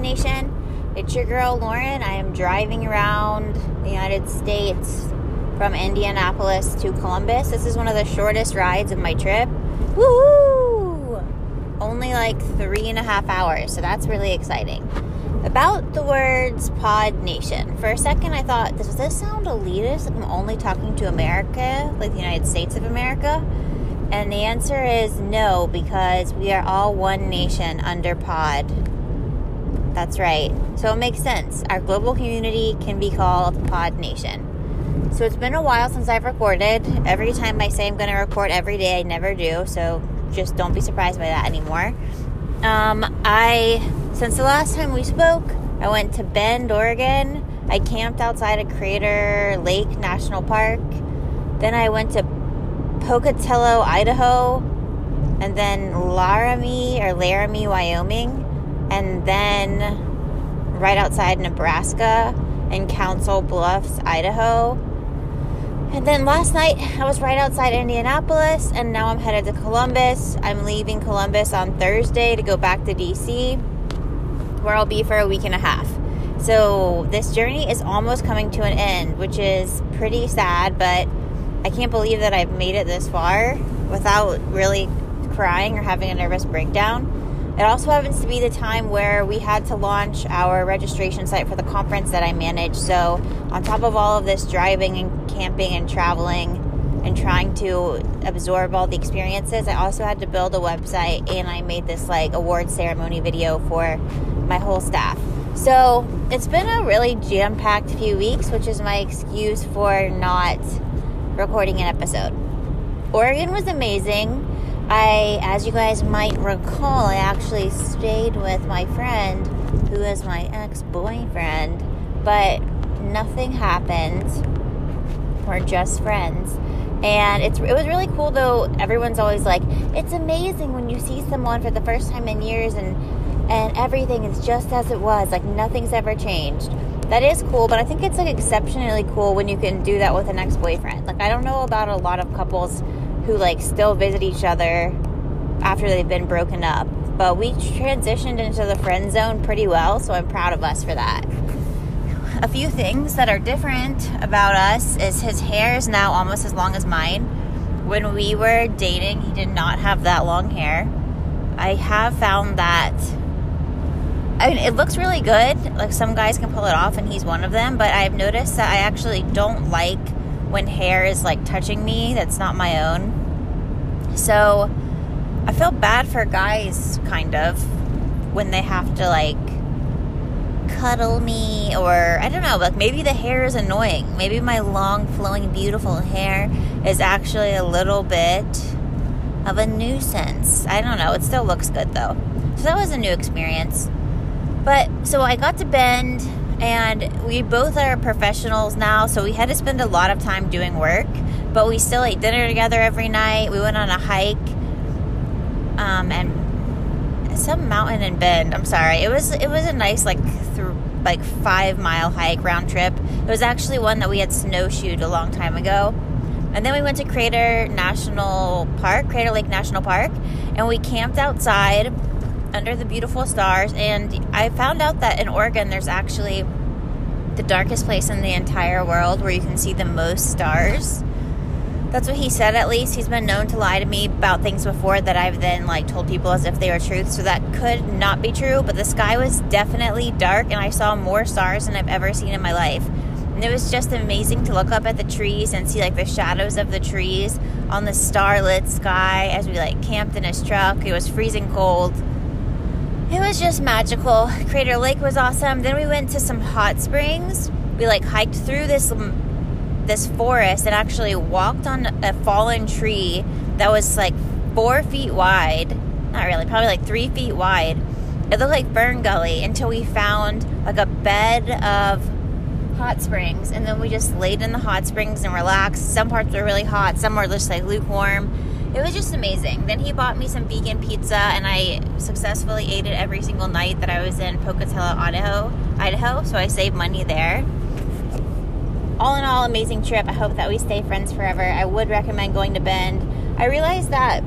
Nation. It's your girl Lauren. I am driving around the United States from Indianapolis to Columbus. This is one of the shortest rides of my trip. Woo! Only like three and a half hours, so that's really exciting. About the words Pod Nation. For a second, I thought, does this sound elitist? Like I'm only talking to America, like the United States of America? And the answer is no, because we are all one nation under Pod. That's right. So it makes sense. Our global community can be called Pod Nation. So it's been a while since I've recorded. Every time I say I'm going to record every day, I never do. So just don't be surprised by that anymore. Um, I since the last time we spoke, I went to Bend, Oregon. I camped outside of Crater Lake National Park. Then I went to Pocatello, Idaho, and then Laramie or Laramie, Wyoming, and then right outside Nebraska and Council Bluffs, Idaho. And then last night I was right outside Indianapolis, and now I'm headed to Columbus. I'm leaving Columbus on Thursday to go back to DC where I'll be for a week and a half. So this journey is almost coming to an end, which is pretty sad, but I can't believe that I've made it this far without really crying or having a nervous breakdown. It also happens to be the time where we had to launch our registration site for the conference that I manage. So, on top of all of this driving and camping and traveling and trying to absorb all the experiences, I also had to build a website and I made this like award ceremony video for my whole staff. So it's been a really jam packed few weeks, which is my excuse for not recording an episode. Oregon was amazing. I, as you guys might recall, I actually stayed with my friend who is my ex boyfriend, but nothing happened. We're just friends. And it's it was really cool though. Everyone's always like, it's amazing when you see someone for the first time in years and and everything is just as it was, like nothing's ever changed. That is cool, but I think it's like exceptionally cool when you can do that with an ex-boyfriend. Like I don't know about a lot of couples who like still visit each other after they've been broken up, but we transitioned into the friend zone pretty well, so I'm proud of us for that. A few things that are different about us is his hair is now almost as long as mine. When we were dating, he did not have that long hair. I have found that I mean, it looks really good. Like some guys can pull it off, and he's one of them. But I've noticed that I actually don't like when hair is like touching me that's not my own. So I feel bad for guys, kind of, when they have to like cuddle me, or I don't know, like maybe the hair is annoying. Maybe my long, flowing, beautiful hair is actually a little bit of a nuisance. I don't know. It still looks good though. So that was a new experience. But so I got to Bend, and we both are professionals now, so we had to spend a lot of time doing work. But we still ate dinner together every night. We went on a hike, um, and some mountain in Bend. I'm sorry. It was it was a nice like th- like five mile hike round trip. It was actually one that we had snowshoed a long time ago. And then we went to Crater National Park, Crater Lake National Park, and we camped outside under the beautiful stars. And I found out that in Oregon, there's actually the darkest place in the entire world where you can see the most stars. That's what he said, at least. He's been known to lie to me about things before that I've then like told people as if they were truth. So that could not be true, but the sky was definitely dark and I saw more stars than I've ever seen in my life. And it was just amazing to look up at the trees and see like the shadows of the trees on the starlit sky as we like camped in his truck. It was freezing cold it was just magical. Crater Lake was awesome. Then we went to some hot springs. We like hiked through this um, this forest and actually walked on a fallen tree that was like four feet wide. Not really, probably like three feet wide. It looked like Fern Gully until we found like a bed of hot springs, and then we just laid in the hot springs and relaxed. Some parts were really hot, some were just like lukewarm it was just amazing. Then he bought me some vegan pizza, and I successfully ate it every single night that I was in Pocatello, Idaho. Idaho, so I saved money there. All in all, amazing trip. I hope that we stay friends forever. I would recommend going to Bend. I realized that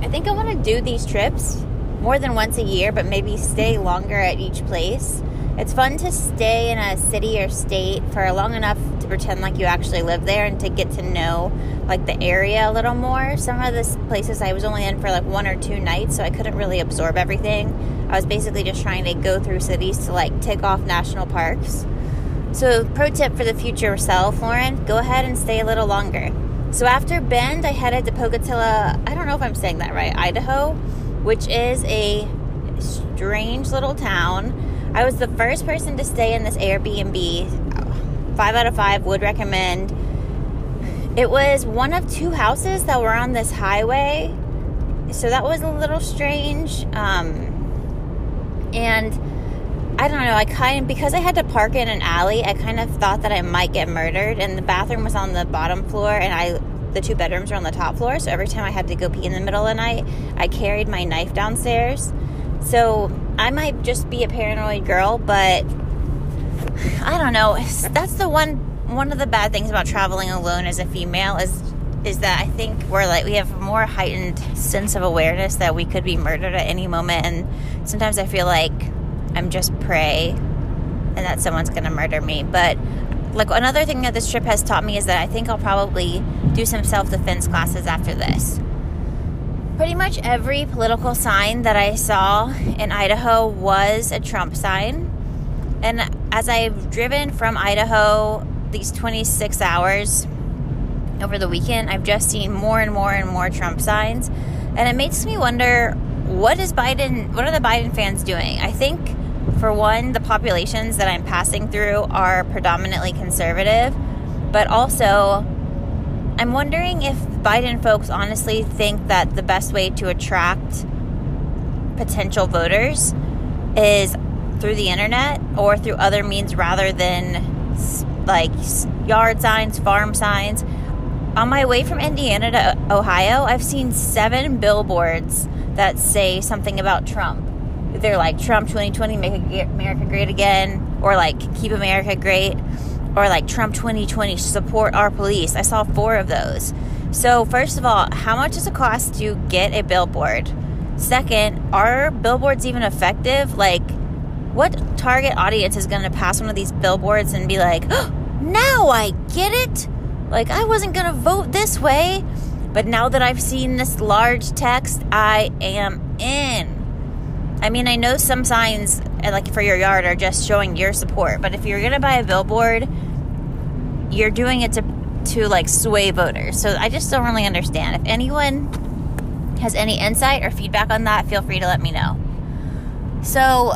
I think I want to do these trips more than once a year, but maybe stay longer at each place. It's fun to stay in a city or state for long enough to pretend like you actually live there and to get to know like the area a little more. Some of the places I was only in for like one or two nights, so I couldn't really absorb everything. I was basically just trying to go through cities to like tick off national parks. So, pro tip for the future self, Lauren, go ahead and stay a little longer. So, after Bend, I headed to Pocatello, I don't know if I'm saying that right, Idaho, which is a strange little town I was the first person to stay in this Airbnb. Five out of five would recommend. It was one of two houses that were on this highway, so that was a little strange. Um, and I don't know. I kind of because I had to park in an alley. I kind of thought that I might get murdered, and the bathroom was on the bottom floor, and I the two bedrooms were on the top floor. So every time I had to go pee in the middle of the night, I carried my knife downstairs. So I might just be a paranoid girl, but I don't know. That's the one one of the bad things about traveling alone as a female is is that I think we're like we have a more heightened sense of awareness that we could be murdered at any moment and sometimes I feel like I'm just prey and that someone's going to murder me. But like another thing that this trip has taught me is that I think I'll probably do some self-defense classes after this pretty much every political sign that I saw in Idaho was a Trump sign. And as I've driven from Idaho these 26 hours over the weekend, I've just seen more and more and more Trump signs. And it makes me wonder what is Biden, what are the Biden fans doing? I think, for one, the populations that I'm passing through are predominantly conservative, but also I'm wondering if Biden folks honestly think that the best way to attract potential voters is through the internet or through other means rather than like yard signs, farm signs. On my way from Indiana to uh, Ohio, I've seen seven billboards that say something about Trump. They're like Trump 2020, make America great again, or like keep America great or like Trump 2020 support our police. I saw four of those. So, first of all, how much does it cost to get a billboard? Second, are billboards even effective? Like, what target audience is going to pass one of these billboards and be like, oh, now I get it? Like, I wasn't going to vote this way, but now that I've seen this large text, I am in. I mean, I know some signs, uh, like for your yard, are just showing your support, but if you're going to buy a billboard, you're doing it to to like sway voters. So I just don't really understand. If anyone has any insight or feedback on that, feel free to let me know. So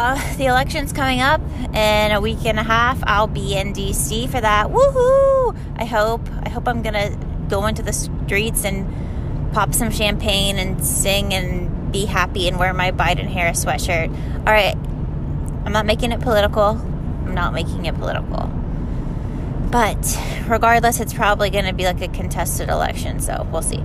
uh, the election's coming up in a week and a half. I'll be in DC for that. Woohoo! I hope. I hope I'm gonna go into the streets and pop some champagne and sing and be happy and wear my Biden Harris sweatshirt. All right, I'm not making it political. I'm not making it political. But regardless, it's probably going to be like a contested election, so we'll see.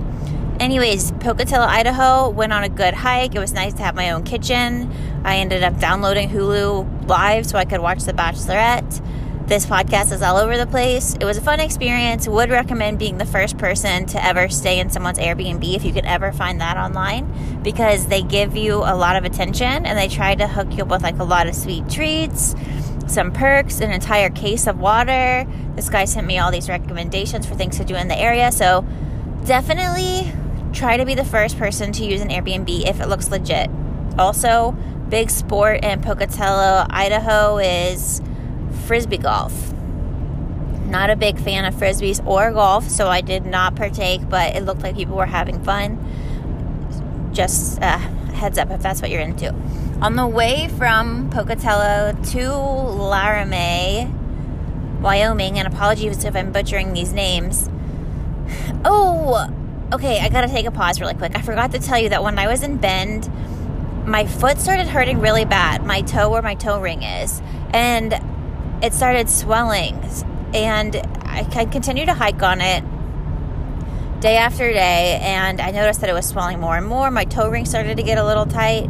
Anyways, Pocatello, Idaho, went on a good hike. It was nice to have my own kitchen. I ended up downloading Hulu Live so I could watch The Bachelorette. This podcast is all over the place. It was a fun experience. Would recommend being the first person to ever stay in someone's Airbnb if you could ever find that online because they give you a lot of attention and they try to hook you up with like a lot of sweet treats some perks, an entire case of water. This guy sent me all these recommendations for things to do in the area. So definitely try to be the first person to use an Airbnb if it looks legit. Also, big sport in Pocatello, Idaho is frisbee golf. Not a big fan of frisbees or golf, so I did not partake, but it looked like people were having fun. Just uh, heads up if that's what you're into. On the way from Pocatello to Laramie, Wyoming, and apologies if I'm butchering these names. Oh, okay, I gotta take a pause really quick. I forgot to tell you that when I was in Bend, my foot started hurting really bad, my toe where my toe ring is, and it started swelling. And I continued to hike on it day after day, and I noticed that it was swelling more and more. My toe ring started to get a little tight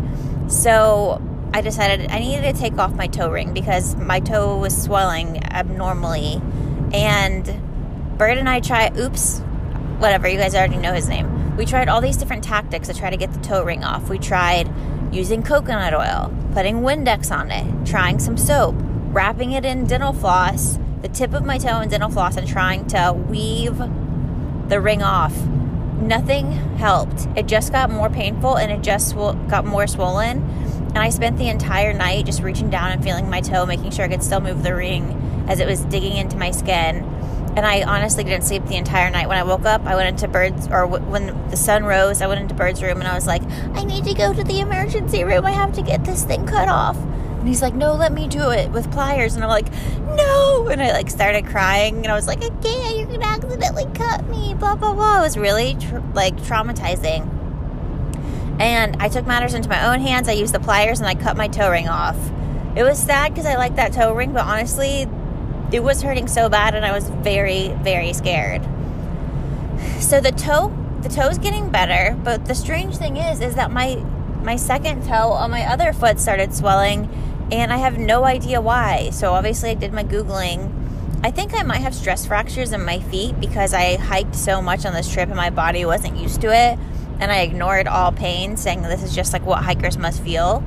so I decided I needed to take off my toe ring because my toe was swelling abnormally. And Bird and I tried, oops, whatever, you guys already know his name. We tried all these different tactics to try to get the toe ring off. We tried using coconut oil, putting Windex on it, trying some soap, wrapping it in dental floss, the tip of my toe in dental floss, and trying to weave the ring off. Nothing helped. It just got more painful and it just got more swollen. And I spent the entire night just reaching down and feeling my toe, making sure I could still move the ring as it was digging into my skin. And I honestly didn't sleep the entire night. When I woke up, I went into Bird's, or when the sun rose, I went into Bird's room and I was like, I need to go to the emergency room. I have to get this thing cut off. And he's like, no, let me do it with pliers. And I'm like, no. And I like started crying and I was like, can't, you're going to accidentally cut me, blah, blah, blah. It was really like traumatizing. And I took matters into my own hands. I used the pliers and I cut my toe ring off. It was sad because I like that toe ring, but honestly, it was hurting so bad and I was very, very scared. So the toe, the toe's getting better, but the strange thing is, is that my my second toe on my other foot started swelling and I have no idea why. So obviously I did my googling. I think I might have stress fractures in my feet because I hiked so much on this trip and my body wasn't used to it and I ignored all pain saying this is just like what hikers must feel.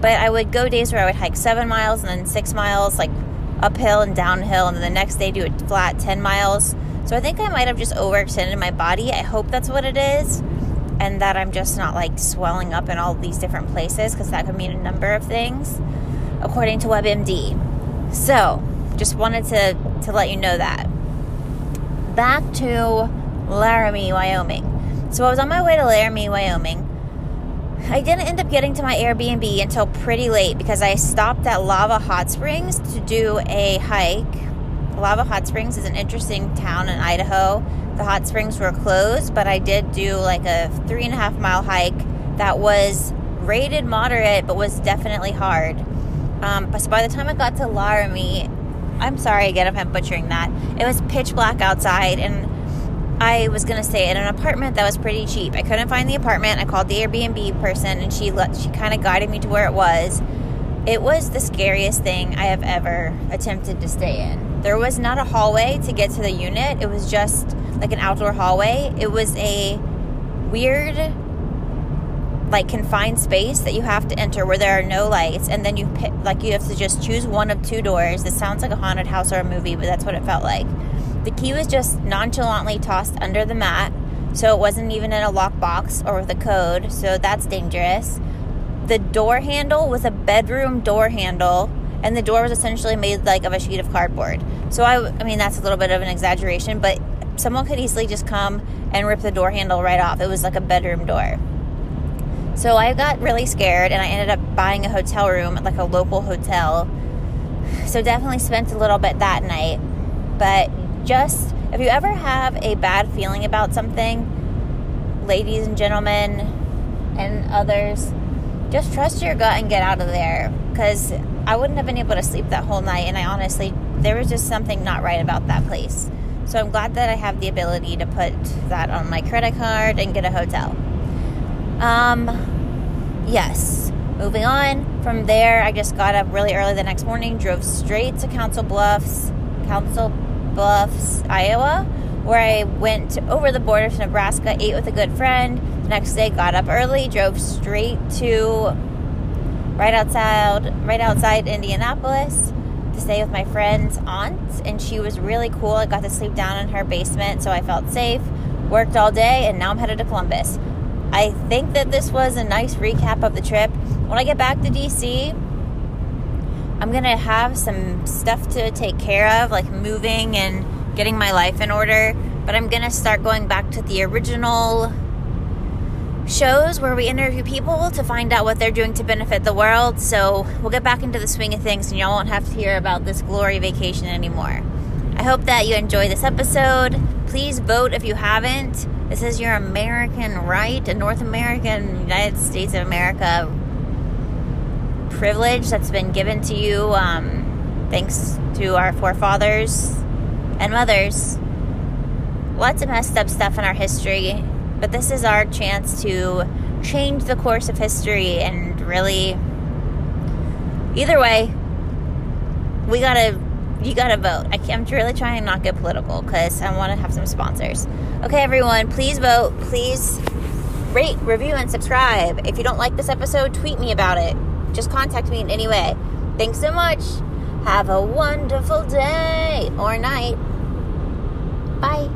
But I would go days where I would hike 7 miles and then 6 miles like uphill and downhill, and then the next day do a flat 10 miles. So I think I might have just overextended my body. I hope that's what it is, and that I'm just not like swelling up in all these different places because that could mean a number of things, according to WebMD. So just wanted to, to let you know that. Back to Laramie, Wyoming. So I was on my way to Laramie, Wyoming I didn't end up getting to my Airbnb until pretty late because I stopped at Lava Hot Springs to do a hike. Lava Hot Springs is an interesting town in Idaho. The hot springs were closed, but I did do like a three and a half mile hike that was rated moderate but was definitely hard. Um, but so by the time I got to Laramie, I'm sorry again if I'm butchering that. It was pitch black outside and I was gonna stay in an apartment that was pretty cheap. I couldn't find the apartment. I called the Airbnb person, and she let she kind of guided me to where it was. It was the scariest thing I have ever attempted to stay in. There was not a hallway to get to the unit. It was just like an outdoor hallway. It was a weird like confined space that you have to enter where there are no lights and then you pick, like you have to just choose one of two doors. This sounds like a haunted house or a movie, but that's what it felt like. The key was just nonchalantly tossed under the mat, so it wasn't even in a lockbox or with a code, so that's dangerous. The door handle was a bedroom door handle, and the door was essentially made like of a sheet of cardboard. So I, I mean, that's a little bit of an exaggeration, but someone could easily just come and rip the door handle right off. It was like a bedroom door. So I got really scared, and I ended up buying a hotel room at like a local hotel. So definitely spent a little bit that night, but just if you ever have a bad feeling about something, ladies and gentlemen, and others, just trust your gut and get out of there because I wouldn't have been able to sleep that whole night. And I honestly, there was just something not right about that place. So I'm glad that I have the ability to put that on my credit card and get a hotel. Um, yes. Moving on from there, I just got up really early the next morning, drove straight to Council Bluffs, Council Bluffs, Iowa, where I went over the border to Nebraska, ate with a good friend. The next day, got up early, drove straight to right outside, right outside Indianapolis to stay with my friend's aunt, and she was really cool. I got to sleep down in her basement, so I felt safe. Worked all day, and now I'm headed to Columbus. I think that this was a nice recap of the trip. When I get back to DC, I'm going to have some stuff to take care of, like moving and getting my life in order. But I'm going to start going back to the original shows where we interview people to find out what they're doing to benefit the world. So we'll get back into the swing of things and y'all won't have to hear about this glory vacation anymore. I hope that you enjoy this episode. Please vote if you haven't. This is your American right, a North American, United States of America privilege that's been given to you um, thanks to our forefathers and mothers. Lots of messed up stuff in our history, but this is our chance to change the course of history and really. Either way, we gotta you gotta vote. I am really trying to not get political because I want to have some sponsors. Okay, everyone, please vote. Please rate, review, and subscribe. If you don't like this episode, tweet me about it. Just contact me in any way. Thanks so much. Have a wonderful day or night. Bye.